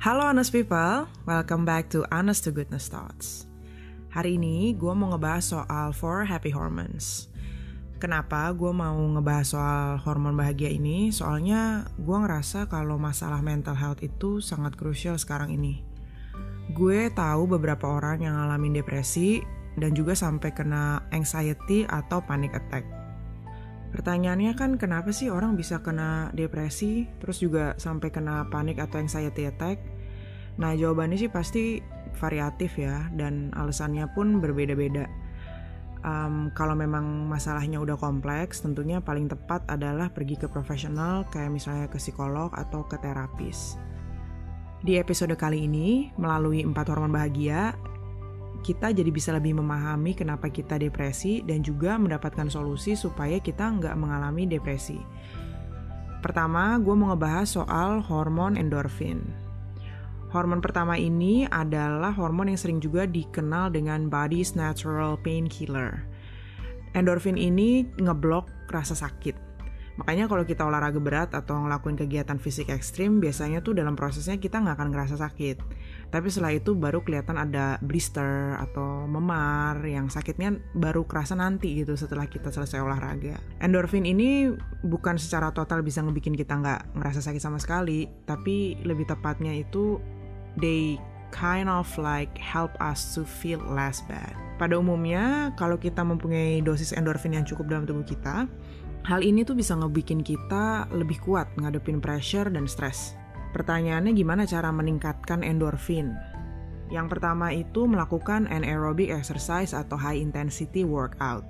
Halo honest people, welcome back to Honest to Goodness Thoughts. Hari ini gue mau ngebahas soal four happy hormones. Kenapa gue mau ngebahas soal hormon bahagia ini? Soalnya gue ngerasa kalau masalah mental health itu sangat krusial sekarang ini. Gue tahu beberapa orang yang ngalamin depresi dan juga sampai kena anxiety atau panic attack. Pertanyaannya kan kenapa sih orang bisa kena depresi, terus juga sampai kena panik atau anxiety attack? Nah jawabannya sih pasti variatif ya, dan alasannya pun berbeda-beda. Um, kalau memang masalahnya udah kompleks, tentunya paling tepat adalah pergi ke profesional kayak misalnya ke psikolog atau ke terapis. Di episode kali ini, melalui empat hormon bahagia, kita jadi bisa lebih memahami kenapa kita depresi dan juga mendapatkan solusi supaya kita nggak mengalami depresi. Pertama, gue mau ngebahas soal hormon endorfin. Hormon pertama ini adalah hormon yang sering juga dikenal dengan body's natural painkiller. Endorfin ini ngeblok rasa sakit. Makanya kalau kita olahraga berat atau ngelakuin kegiatan fisik ekstrim, biasanya tuh dalam prosesnya kita nggak akan ngerasa sakit. Tapi setelah itu baru kelihatan ada blister atau memar yang sakitnya baru kerasa nanti gitu setelah kita selesai olahraga. Endorfin ini bukan secara total bisa ngebikin kita nggak ngerasa sakit sama sekali, tapi lebih tepatnya itu they kind of like help us to feel less bad. Pada umumnya, kalau kita mempunyai dosis endorfin yang cukup dalam tubuh kita, Hal ini tuh bisa ngebikin kita lebih kuat ngadepin pressure dan stres. Pertanyaannya gimana cara meningkatkan endorfin? Yang pertama itu melakukan anaerobic exercise atau high intensity workout.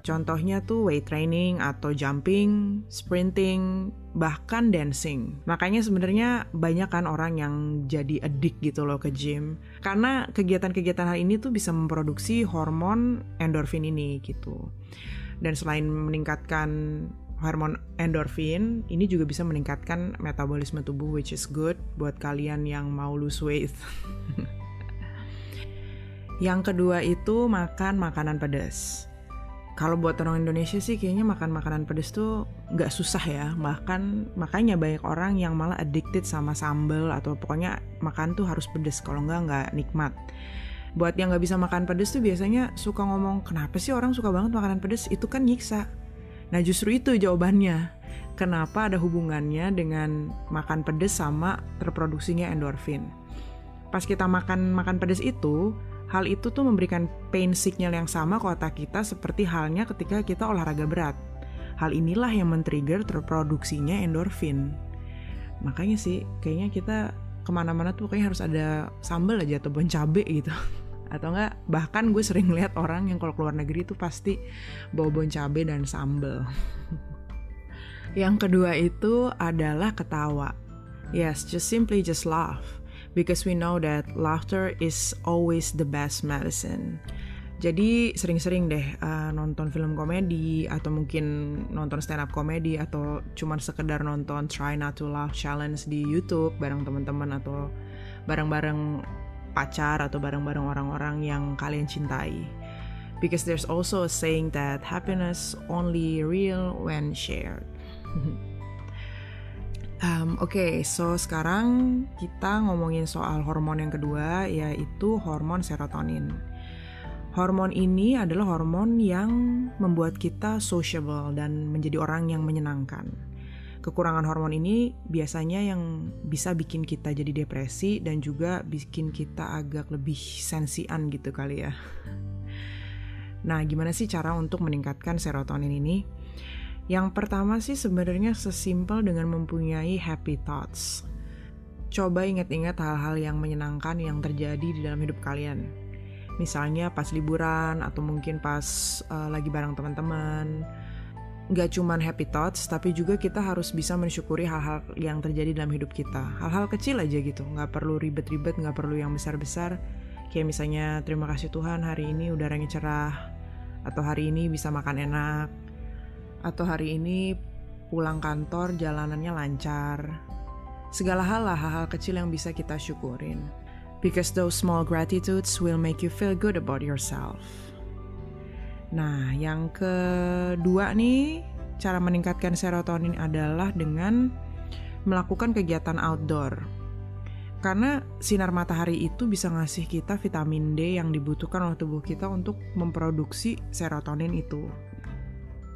Contohnya tuh weight training atau jumping, sprinting, bahkan dancing. Makanya sebenarnya banyak kan orang yang jadi addict gitu loh ke gym. Karena kegiatan-kegiatan hal ini tuh bisa memproduksi hormon endorfin ini gitu. Dan selain meningkatkan hormon endorfin, ini juga bisa meningkatkan metabolisme tubuh which is good buat kalian yang mau lose weight. yang kedua itu makan makanan pedas. Kalau buat orang Indonesia sih kayaknya makan makanan pedas tuh nggak susah ya. Bahkan makanya banyak orang yang malah addicted sama sambal atau pokoknya makan tuh harus pedas. Kalau nggak nggak nikmat buat yang nggak bisa makan pedas tuh biasanya suka ngomong kenapa sih orang suka banget makanan pedas itu kan nyiksa. Nah justru itu jawabannya. Kenapa ada hubungannya dengan makan pedas sama terproduksinya endorfin? Pas kita makan makan pedas itu hal itu tuh memberikan pain signal yang sama ke otak kita seperti halnya ketika kita olahraga berat. Hal inilah yang men-trigger terproduksinya endorfin. Makanya sih kayaknya kita ke mana-mana tuh kayaknya harus ada sambal aja atau bon cabe gitu. Atau enggak bahkan gue sering lihat orang yang kalau keluar negeri tuh pasti bawa bon cabe dan sambal. Yang kedua itu adalah ketawa. Yes just simply just laugh. Because we know that laughter is always the best medicine jadi sering-sering deh uh, nonton film komedi atau mungkin nonton stand up komedi atau cuman sekedar nonton Try Not to Laugh Challenge di YouTube bareng teman-teman atau bareng-bareng pacar atau bareng-bareng orang-orang yang kalian cintai. Because there's also a saying that happiness only real when shared. um, Oke, okay, so sekarang kita ngomongin soal hormon yang kedua, yaitu hormon serotonin. Hormon ini adalah hormon yang membuat kita sociable dan menjadi orang yang menyenangkan. Kekurangan hormon ini biasanya yang bisa bikin kita jadi depresi dan juga bikin kita agak lebih sensian gitu kali ya. Nah, gimana sih cara untuk meningkatkan serotonin ini? Yang pertama sih sebenarnya sesimpel dengan mempunyai happy thoughts. Coba ingat-ingat hal-hal yang menyenangkan yang terjadi di dalam hidup kalian misalnya pas liburan atau mungkin pas uh, lagi bareng teman-teman Gak cuman happy thoughts, tapi juga kita harus bisa mensyukuri hal-hal yang terjadi dalam hidup kita. Hal-hal kecil aja gitu, gak perlu ribet-ribet, gak perlu yang besar-besar. Kayak misalnya, terima kasih Tuhan hari ini udaranya cerah, atau hari ini bisa makan enak, atau hari ini pulang kantor jalanannya lancar. Segala hal lah, hal-hal kecil yang bisa kita syukurin because those small gratitudes will make you feel good about yourself. Nah, yang kedua nih, cara meningkatkan serotonin adalah dengan melakukan kegiatan outdoor. Karena sinar matahari itu bisa ngasih kita vitamin D yang dibutuhkan oleh tubuh kita untuk memproduksi serotonin itu.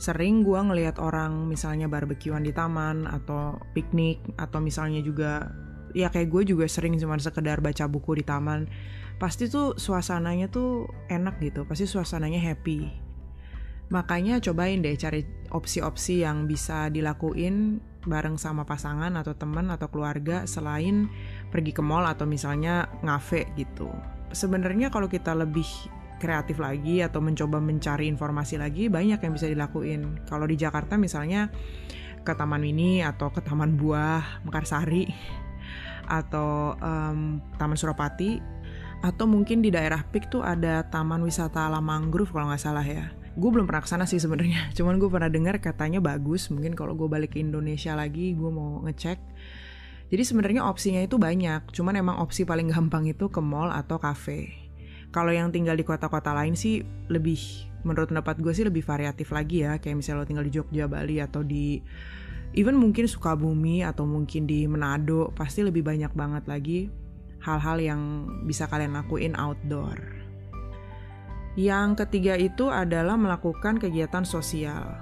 Sering gue ngelihat orang misalnya barbekyuan di taman atau piknik atau misalnya juga ya kayak gue juga sering cuma sekedar baca buku di taman. Pasti tuh suasananya tuh enak gitu, pasti suasananya happy. Makanya cobain deh cari opsi-opsi yang bisa dilakuin bareng sama pasangan atau teman atau keluarga selain pergi ke mall atau misalnya ngafe gitu. Sebenarnya kalau kita lebih kreatif lagi atau mencoba mencari informasi lagi banyak yang bisa dilakuin. Kalau di Jakarta misalnya ke Taman Mini atau ke Taman Buah Mekarsari atau um, Taman Suropati atau mungkin di daerah Pik tuh ada Taman Wisata Alam Mangrove kalau nggak salah ya. Gue belum pernah ke sana sih sebenarnya cuman gue pernah dengar katanya bagus. Mungkin kalau gue balik ke Indonesia lagi gue mau ngecek. Jadi sebenarnya opsinya itu banyak cuman emang opsi paling gampang itu ke mall atau cafe kalau yang tinggal di kota-kota lain sih lebih menurut pendapat gue sih lebih variatif lagi ya. Kayak misalnya lo tinggal di Jogja Bali atau di even mungkin Sukabumi atau mungkin di Manado pasti lebih banyak banget lagi hal-hal yang bisa kalian lakuin outdoor. Yang ketiga itu adalah melakukan kegiatan sosial.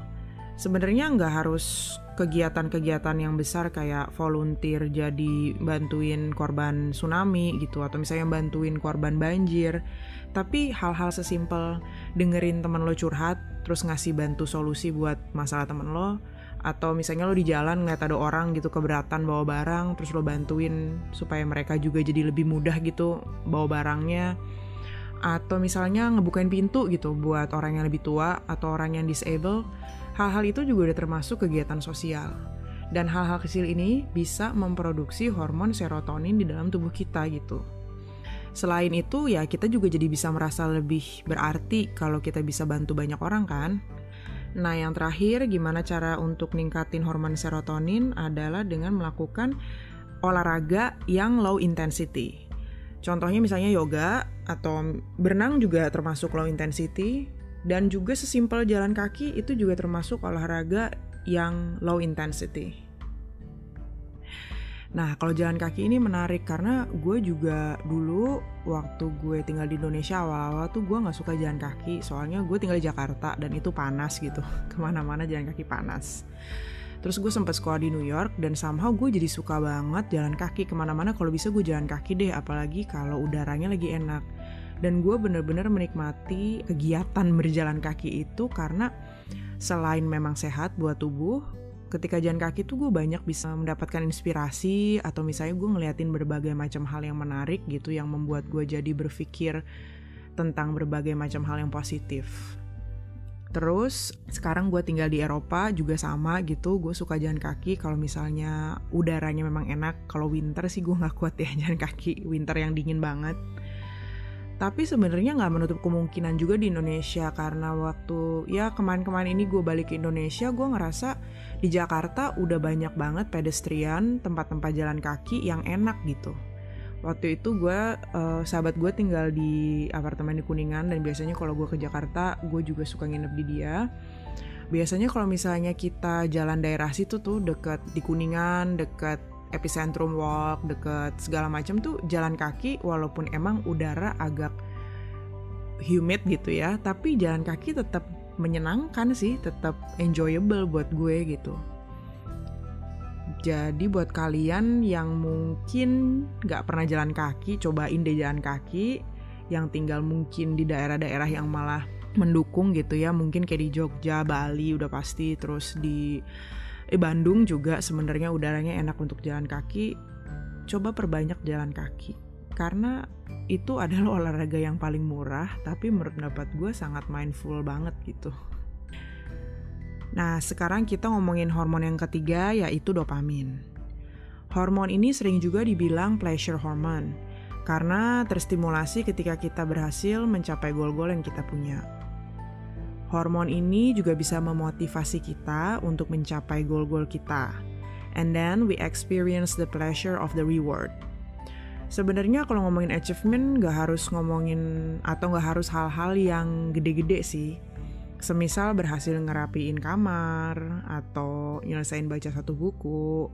Sebenarnya nggak harus kegiatan-kegiatan yang besar kayak volunteer jadi bantuin korban tsunami gitu atau misalnya bantuin korban banjir. Tapi hal-hal sesimpel dengerin temen lo curhat terus ngasih bantu solusi buat masalah temen lo atau misalnya lo di jalan ngeliat ada orang gitu keberatan bawa barang terus lo bantuin supaya mereka juga jadi lebih mudah gitu bawa barangnya atau misalnya ngebukain pintu gitu buat orang yang lebih tua atau orang yang disable, hal-hal itu juga udah termasuk kegiatan sosial. Dan hal-hal kecil ini bisa memproduksi hormon serotonin di dalam tubuh kita gitu. Selain itu ya kita juga jadi bisa merasa lebih berarti kalau kita bisa bantu banyak orang kan. Nah yang terakhir gimana cara untuk ningkatin hormon serotonin adalah dengan melakukan olahraga yang low intensity. Contohnya misalnya yoga atau berenang juga termasuk low intensity dan juga sesimpel jalan kaki itu juga termasuk olahraga yang low intensity. Nah, kalau jalan kaki ini menarik karena gue juga dulu waktu gue tinggal di Indonesia awal-awal tuh gue nggak suka jalan kaki soalnya gue tinggal di Jakarta dan itu panas gitu ke mana-mana jalan kaki panas. Terus gue sempat sekolah di New York dan somehow gue jadi suka banget jalan kaki ke mana-mana kalau bisa gue jalan kaki deh apalagi kalau udaranya lagi enak. Dan gue bener-bener menikmati kegiatan berjalan kaki itu karena selain memang sehat buat tubuh, ketika jalan kaki tuh gue banyak bisa mendapatkan inspirasi atau misalnya gue ngeliatin berbagai macam hal yang menarik gitu yang membuat gue jadi berpikir tentang berbagai macam hal yang positif. Terus sekarang gue tinggal di Eropa juga sama gitu, gue suka jalan kaki kalau misalnya udaranya memang enak. Kalau winter sih gue nggak kuat ya jalan kaki, winter yang dingin banget. Tapi sebenarnya nggak menutup kemungkinan juga di Indonesia karena waktu ya kemarin-kemarin ini gue balik ke Indonesia, gue ngerasa di Jakarta udah banyak banget pedestrian, tempat-tempat jalan kaki yang enak gitu. Waktu itu gue uh, sahabat gue tinggal di apartemen di kuningan dan biasanya kalau gue ke jakarta gue juga suka nginep di dia. Biasanya kalau misalnya kita jalan daerah situ tuh deket di kuningan deket epicentrum walk deket segala macam tuh jalan kaki walaupun emang udara agak humid gitu ya. Tapi jalan kaki tetap menyenangkan sih tetap enjoyable buat gue gitu jadi buat kalian yang mungkin gak pernah jalan kaki, cobain deh jalan kaki. Yang tinggal mungkin di daerah-daerah yang malah mendukung gitu ya, mungkin kayak di Jogja, Bali udah pasti, terus di eh, Bandung juga sebenarnya udaranya enak untuk jalan kaki. Coba perbanyak jalan kaki, karena itu adalah olahraga yang paling murah, tapi menurut pendapat gue sangat mindful banget gitu. Nah, sekarang kita ngomongin hormon yang ketiga yaitu dopamin. Hormon ini sering juga dibilang pleasure hormone karena terstimulasi ketika kita berhasil mencapai goal-goal yang kita punya. Hormon ini juga bisa memotivasi kita untuk mencapai goal-goal kita. And then we experience the pleasure of the reward. Sebenarnya kalau ngomongin achievement gak harus ngomongin atau gak harus hal-hal yang gede-gede sih. Semisal berhasil ngerapiin kamar atau nyelesain baca satu buku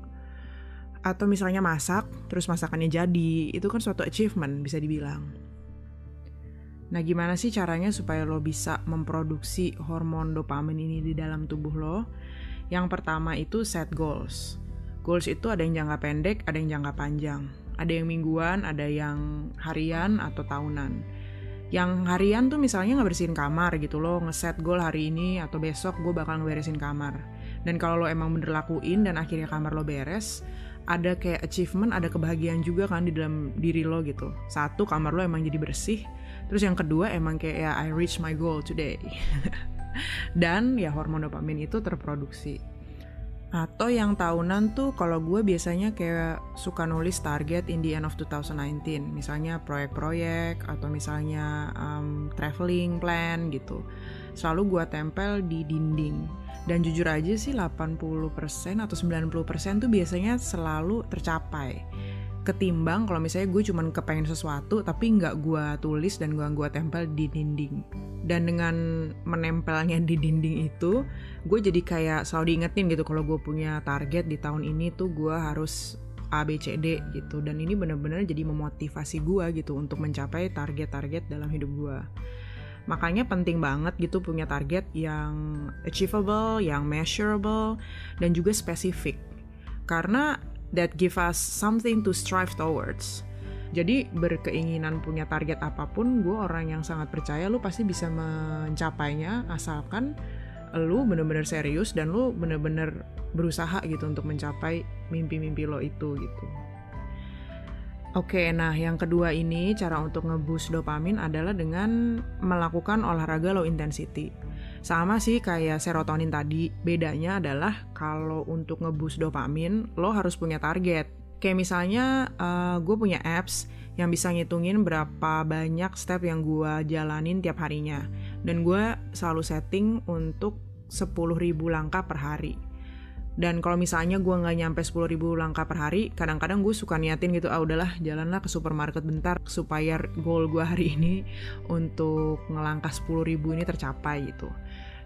atau misalnya masak terus masakannya jadi itu kan suatu achievement bisa dibilang. Nah gimana sih caranya supaya lo bisa memproduksi hormon dopamin ini di dalam tubuh lo? Yang pertama itu set goals. Goals itu ada yang jangka pendek ada yang jangka panjang ada yang mingguan ada yang harian atau tahunan. Yang harian tuh misalnya ngebersihin kamar gitu loh ngeset goal hari ini atau besok gue bakal ngeberesin kamar. Dan kalau lo emang bener lakuin dan akhirnya kamar lo beres ada kayak achievement ada kebahagiaan juga kan di dalam diri lo gitu. Satu kamar lo emang jadi bersih. Terus yang kedua emang kayak ya I reach my goal today. Dan ya hormon dopamin itu terproduksi atau yang tahunan tuh kalau gue biasanya kayak suka nulis target in the end of 2019 misalnya proyek-proyek atau misalnya um, traveling plan gitu. Selalu gue tempel di dinding. Dan jujur aja sih 80% atau 90% tuh biasanya selalu tercapai ketimbang kalau misalnya gue cuman kepengen sesuatu tapi nggak gue tulis dan gue gue tempel di dinding. Dan dengan menempelnya di dinding itu gue jadi kayak selalu diingetin gitu kalau gue punya target di tahun ini tuh gue harus A B C D gitu. Dan ini bener-bener jadi memotivasi gue gitu untuk mencapai target-target dalam hidup gue makanya penting banget gitu punya target yang achievable, yang measurable dan juga spesifik. Karena that give us something to strive towards. Jadi berkeinginan punya target apa pun, gue orang yang sangat percaya lu pasti bisa mencapainya asalkan lu bener-bener serius dan lu bener-bener berusaha gitu untuk mencapai mimpi-mimpi lo itu gitu. Oke, nah yang kedua ini cara untuk ngeboost dopamin adalah dengan melakukan olahraga low intensity. Sama sih kayak serotonin tadi, bedanya adalah kalau untuk ngeboost dopamin, lo harus punya target. Kayak misalnya uh, gue punya apps yang bisa ngitungin berapa banyak step yang gue jalanin tiap harinya. Dan gue selalu setting untuk 10.000 langkah per hari. Dan kalau misalnya gue nggak nyampe 10.000 langkah per hari, kadang-kadang gue suka niatin gitu, ah udahlah jalanlah ke supermarket bentar supaya goal gue hari ini untuk ngelangkah 10.000 ini tercapai gitu.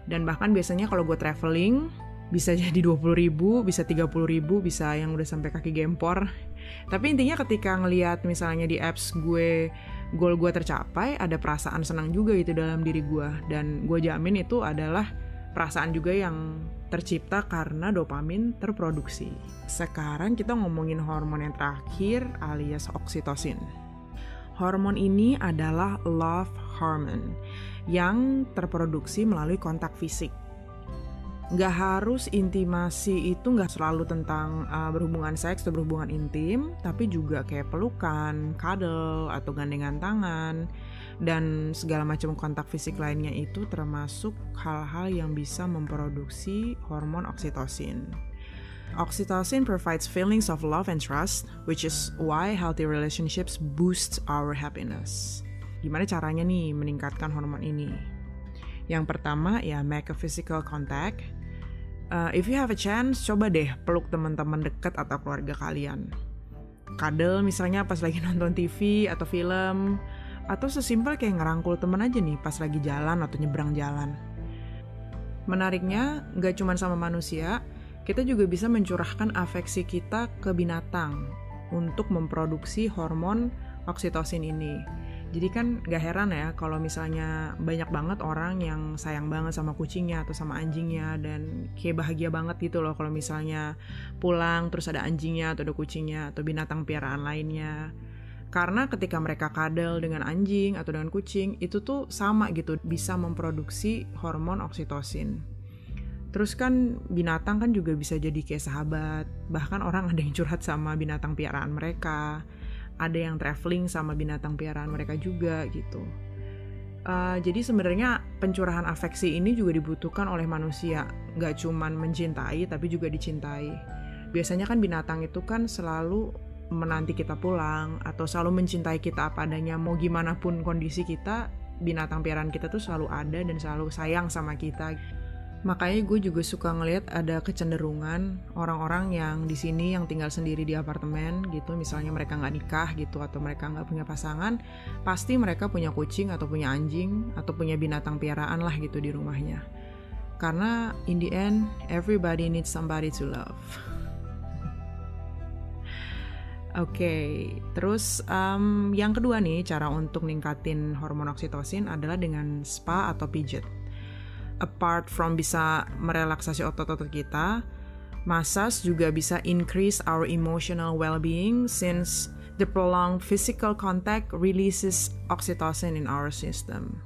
Dan bahkan biasanya kalau gue traveling, bisa jadi 20 ribu, bisa 30 ribu, bisa yang udah sampai kaki gempor. Tapi intinya ketika ngelihat misalnya di apps gue goal gue tercapai, ada perasaan senang juga gitu dalam diri gue. Dan gue jamin itu adalah perasaan juga yang tercipta karena dopamin terproduksi. Sekarang kita ngomongin hormon yang terakhir alias oksitosin. Hormon ini adalah love hormone yang terproduksi melalui kontak fisik. Gak harus intimasi itu gak selalu tentang uh, berhubungan seks atau berhubungan intim, tapi juga kayak pelukan, cuddle, atau gandengan tangan dan segala macam kontak fisik lainnya itu termasuk hal-hal yang bisa memproduksi hormon oksitosin. Oxytocin provides feelings of love and trust, which is why healthy relationships boost our happiness. Gimana caranya nih meningkatkan hormon ini? Yang pertama ya make a physical contact. Uh, if you have a chance, coba deh peluk teman-teman dekat atau keluarga kalian. Kadel misalnya pas lagi nonton TV atau film, atau sesimpel kayak ngerangkul temen aja nih pas lagi jalan atau nyebrang jalan. Menariknya, nggak cuma sama manusia, kita juga bisa mencurahkan afeksi kita ke binatang untuk memproduksi hormon oksitosin ini. Jadi kan gak heran ya kalau misalnya banyak banget orang yang sayang banget sama kucingnya atau sama anjingnya dan kayak bahagia banget gitu loh kalau misalnya pulang terus ada anjingnya atau ada kucingnya atau binatang piaraan lainnya karena ketika mereka kadal dengan anjing atau dengan kucing itu tuh sama gitu bisa memproduksi hormon oksitosin. Terus kan binatang kan juga bisa jadi kayak sahabat. Bahkan orang ada yang curhat sama binatang piaraan mereka. Ada yang traveling sama binatang piaraan mereka juga gitu. Uh, jadi sebenarnya pencurahan afeksi ini juga dibutuhkan oleh manusia. Gak cuman mencintai tapi juga dicintai. Biasanya kan binatang itu kan selalu menanti kita pulang atau selalu mencintai kita apa adanya mau gimana pun kondisi kita binatang piaraan kita tuh selalu ada dan selalu sayang sama kita. Makanya gue juga suka ngelihat ada kecenderungan orang-orang yang di sini yang tinggal sendiri di apartemen gitu misalnya mereka nggak nikah gitu atau mereka nggak punya pasangan pasti mereka punya kucing atau punya anjing atau punya binatang piaraan lah gitu di rumahnya. Karena in the end everybody needs somebody to love Oke, okay. terus um, yang kedua nih cara untuk ningkatin hormon oksitosin adalah dengan spa atau pijat. Apart from bisa merelaksasi otot-otot kita, massage juga bisa increase our emotional well-being since the prolonged physical contact releases oxytocin in our system.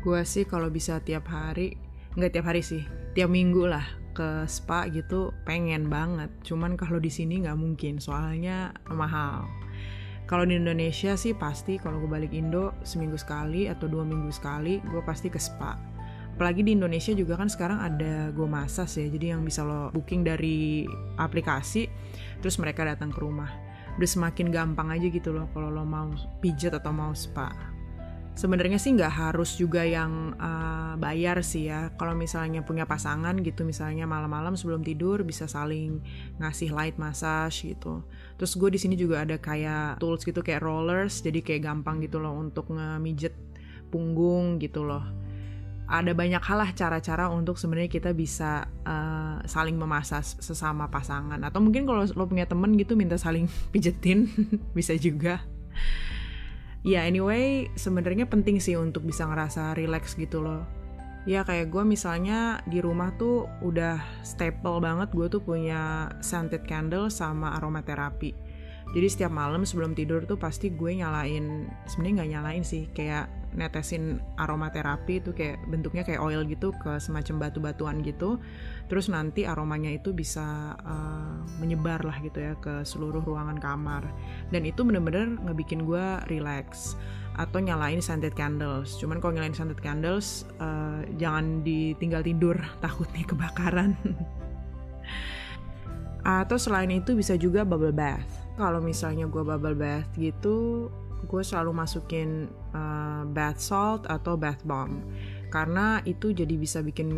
Gue sih kalau bisa tiap hari, nggak tiap hari sih, tiap minggu lah ke spa gitu pengen banget. Cuman kalau di sini nggak mungkin soalnya mahal. Kalau di Indonesia sih pasti kalau gue balik Indo seminggu sekali atau dua minggu sekali gue pasti ke spa. Apalagi di Indonesia juga kan sekarang ada Go Massas ya jadi yang bisa lo booking dari aplikasi terus mereka datang ke rumah. Udah semakin gampang aja gitu loh kalau lo mau pijat atau mau spa sebenarnya sih nggak harus juga yang uh, bayar sih ya. Kalau misalnya punya pasangan gitu misalnya malam-malam sebelum tidur bisa saling ngasih light massage gitu. Terus gue di sini juga ada kayak tools gitu kayak rollers jadi kayak gampang gitu loh untuk ngemijet punggung gitu loh. Ada banyak hal lah cara-cara untuk sebenarnya kita bisa uh, saling memasas sesama pasangan. Atau mungkin kalau lo punya temen gitu minta saling pijetin bisa juga ya anyway sebenarnya penting sih untuk bisa ngerasa relax gitu loh. Ya kayak gue misalnya di rumah tuh udah staple banget gue tuh punya scented candle sama aromaterapi. Jadi setiap malam sebelum tidur tuh pasti gue nyalain sebenarnya nggak nyalain sih kayak netesin aromaterapi itu kayak bentuknya kayak oil gitu ke semacam batu-batuan gitu. Terus nanti aromanya itu bisa uh, menyebar lah gitu ya ke seluruh ruangan kamar. Dan itu bener-bener ngebikin gue relax atau nyalain scented candles. Cuman kalau nyalain scented candles uh, jangan ditinggal tidur takutnya kebakaran. Atau selain itu bisa juga bubble bath. Kalau misalnya gue bubble bath gitu gue selalu masukin uh, bath salt atau bath bomb. Karena itu jadi bisa bikin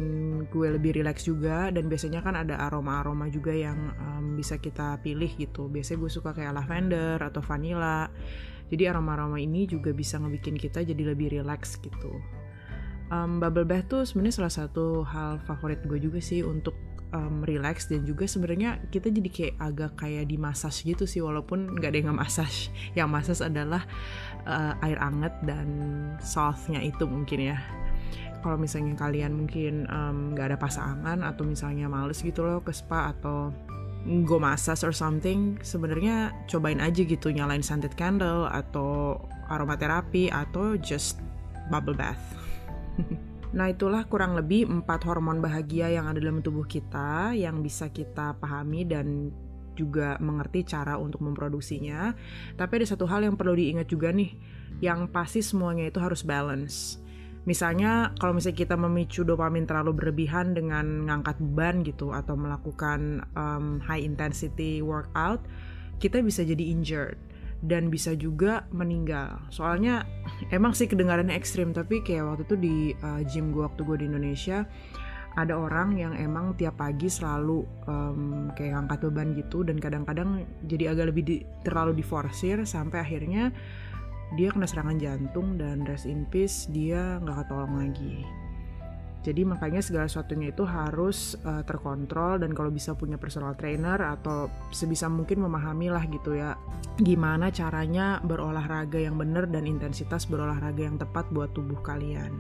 gue lebih relax juga dan biasanya kan ada aroma-aroma juga yang um, bisa kita pilih gitu. Biasanya gue suka kayak lavender atau vanilla. Jadi aroma-aroma ini juga bisa ngebikin kita jadi lebih relax gitu. Um, bubble bath tuh sebenarnya salah satu hal favorit gue juga sih untuk um, relax dan juga sebenarnya kita jadi kayak agak kayak di massage gitu sih walaupun nggak ada yang massage yang massage adalah uh, air anget dan softnya itu mungkin ya. Kalau misalnya kalian mungkin nggak um, ada pasangan atau misalnya males gitu loh ke spa atau go massage or something sebenarnya cobain aja gitu nyalain scented candle atau aromaterapi atau just bubble bath Nah itulah kurang lebih empat hormon bahagia yang ada dalam tubuh kita yang bisa kita pahami dan juga mengerti cara untuk memproduksinya. Tapi ada satu hal yang perlu diingat juga nih, yang pasti semuanya itu harus balance. Misalnya kalau misalnya kita memicu dopamin terlalu berlebihan dengan ngangkat beban gitu atau melakukan um, high intensity workout, kita bisa jadi injured dan bisa juga meninggal. Soalnya emang sih kedengarannya ekstrim, tapi kayak waktu itu di uh, gym gue waktu gue di Indonesia ada orang yang emang tiap pagi selalu um, kayak ngangkat beban gitu dan kadang-kadang jadi agak lebih di, terlalu diforsir sampai akhirnya dia kena serangan jantung dan rest in peace dia nggak ketolong lagi. Jadi makanya segala sesuatunya itu harus uh, terkontrol dan kalau bisa punya personal trainer atau sebisa mungkin memahami lah gitu ya gimana caranya berolahraga yang benar dan intensitas berolahraga yang tepat buat tubuh kalian.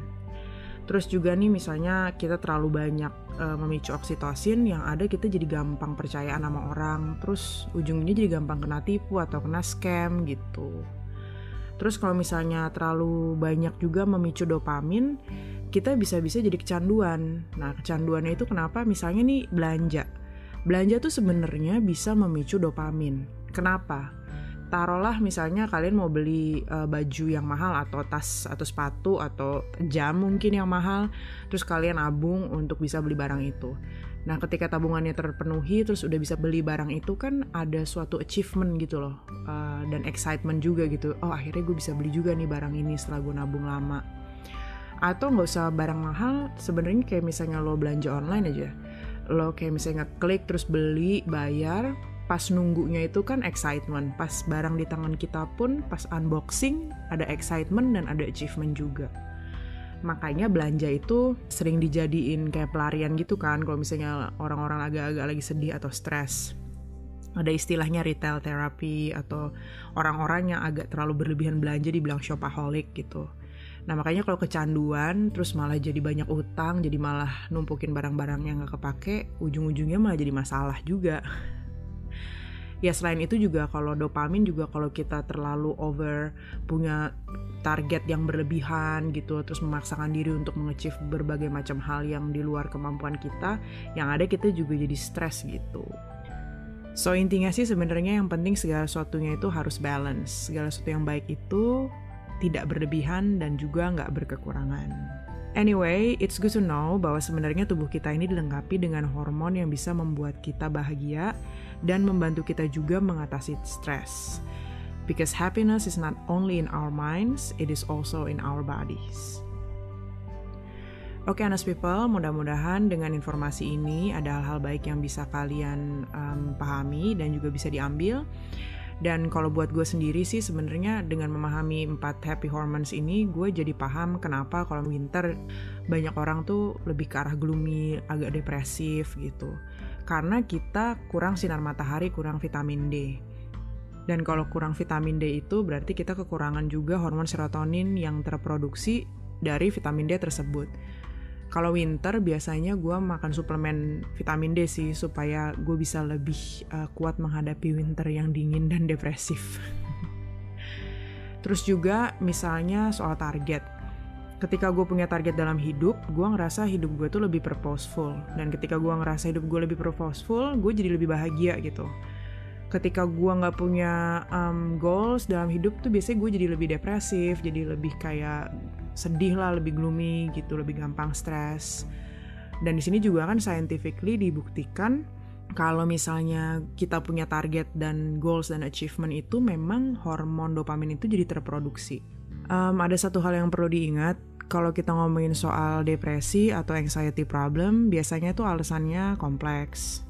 Terus juga nih misalnya kita terlalu banyak uh, memicu oksitosin yang ada kita jadi gampang percayaan sama orang, terus ujungnya jadi gampang kena tipu atau kena scam gitu. Terus kalau misalnya terlalu banyak juga memicu dopamin, kita bisa-bisa jadi kecanduan. Nah, kecanduannya itu kenapa? Misalnya nih belanja. Belanja tuh sebenarnya bisa memicu dopamin. Kenapa? Taruhlah misalnya kalian mau beli uh, baju yang mahal atau tas atau sepatu atau jam mungkin yang mahal, terus kalian abung untuk bisa beli barang itu. Nah, ketika tabungannya terpenuhi, terus udah bisa beli barang itu kan ada suatu achievement gitu loh, uh, dan excitement juga gitu. Oh, akhirnya gue bisa beli juga nih barang ini setelah gue nabung lama. Atau nggak usah barang mahal sebenarnya kayak misalnya lo belanja online aja. Lo kayak misalnya klik terus beli bayar pas nunggunya itu kan excitement. Pas barang di tangan kita pun pas unboxing ada excitement dan ada achievement juga makanya belanja itu sering dijadiin kayak pelarian gitu kan kalau misalnya orang-orang agak-agak lagi sedih atau stres ada istilahnya retail therapy atau orang-orang yang agak terlalu berlebihan belanja dibilang shopaholic gitu. Nah makanya kalau kecanduan terus malah jadi banyak utang, jadi malah numpukin barang-barang yang gak kepake, ujung-ujungnya malah jadi masalah juga. Ya selain itu juga kalau dopamin juga kalau kita terlalu over punya target yang berlebihan gitu terus memaksakan diri untuk mengachieve berbagai macam hal yang di luar kemampuan kita yang ada kita juga jadi stres gitu So intinya sih sebenarnya yang penting segala sesuatunya itu harus balance. Segala sesuatu yang baik itu tidak berlebihan dan juga nggak berkekurangan. Anyway, it's good to know bahwa sebenarnya tubuh kita ini dilengkapi dengan hormon yang bisa membuat kita bahagia dan membantu kita juga mengatasi stres. Because happiness is not only in our minds, it is also in our bodies. Oke, okay, Anas People, mudah-mudahan dengan informasi ini ada hal-hal baik yang bisa kalian um, pahami dan juga bisa diambil. Dan kalau buat gue sendiri sih sebenarnya dengan memahami empat happy hormones ini, gue jadi paham kenapa kalau winter banyak orang tuh lebih ke arah gloomy, agak depresif gitu. Karena kita kurang sinar matahari, kurang vitamin D. Dan kalau kurang vitamin D itu berarti kita kekurangan juga hormon serotonin yang terproduksi dari vitamin D tersebut kalau winter biasanya gue makan suplemen vitamin D sih supaya gue bisa lebih uh, kuat menghadapi winter yang dingin dan depresif. Terus juga misalnya soal target. Ketika gue punya target dalam hidup, gue ngerasa hidup gue tuh lebih purposeful. Dan ketika gue ngerasa hidup gue lebih purposeful, gue jadi lebih bahagia gitu. Ketika gue nggak punya um, goals dalam hidup tuh biasanya gue jadi lebih depresif, jadi lebih kayak sedih lah, lebih gloomy gitu, lebih gampang stres. Dan di sini juga kan scientifically dibuktikan kalau misalnya kita punya target dan goals dan achievement itu memang hormon dopamin itu jadi terproduksi. Um, ada satu hal yang perlu diingat, kalau kita ngomongin soal depresi atau anxiety problem, biasanya itu alasannya kompleks.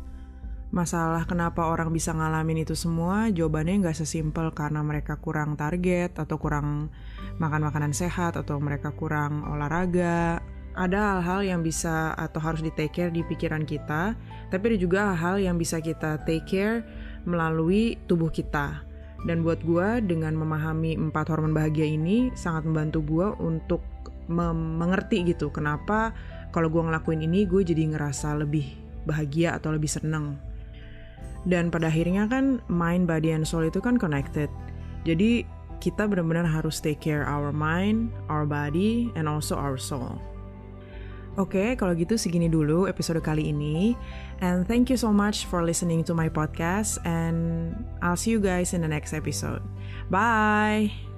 Masalah kenapa orang bisa ngalamin itu semua, jawabannya nggak sesimpel karena mereka kurang target atau kurang makan makanan sehat atau mereka kurang olahraga. Ada hal-hal yang bisa atau harus di take care di pikiran kita, tapi ada juga hal-hal yang bisa kita take care melalui tubuh kita. Dan buat gue dengan memahami empat hormon bahagia ini sangat membantu gue untuk mengerti gitu kenapa kalau gue ngelakuin ini gue jadi ngerasa lebih bahagia atau lebih seneng dan pada akhirnya kan mind, body, and soul itu kan connected. Jadi kita benar-benar harus take care our mind, our body, and also our soul. Oke, okay, kalau gitu segini dulu episode kali ini. And thank you so much for listening to my podcast. And I'll see you guys in the next episode. Bye!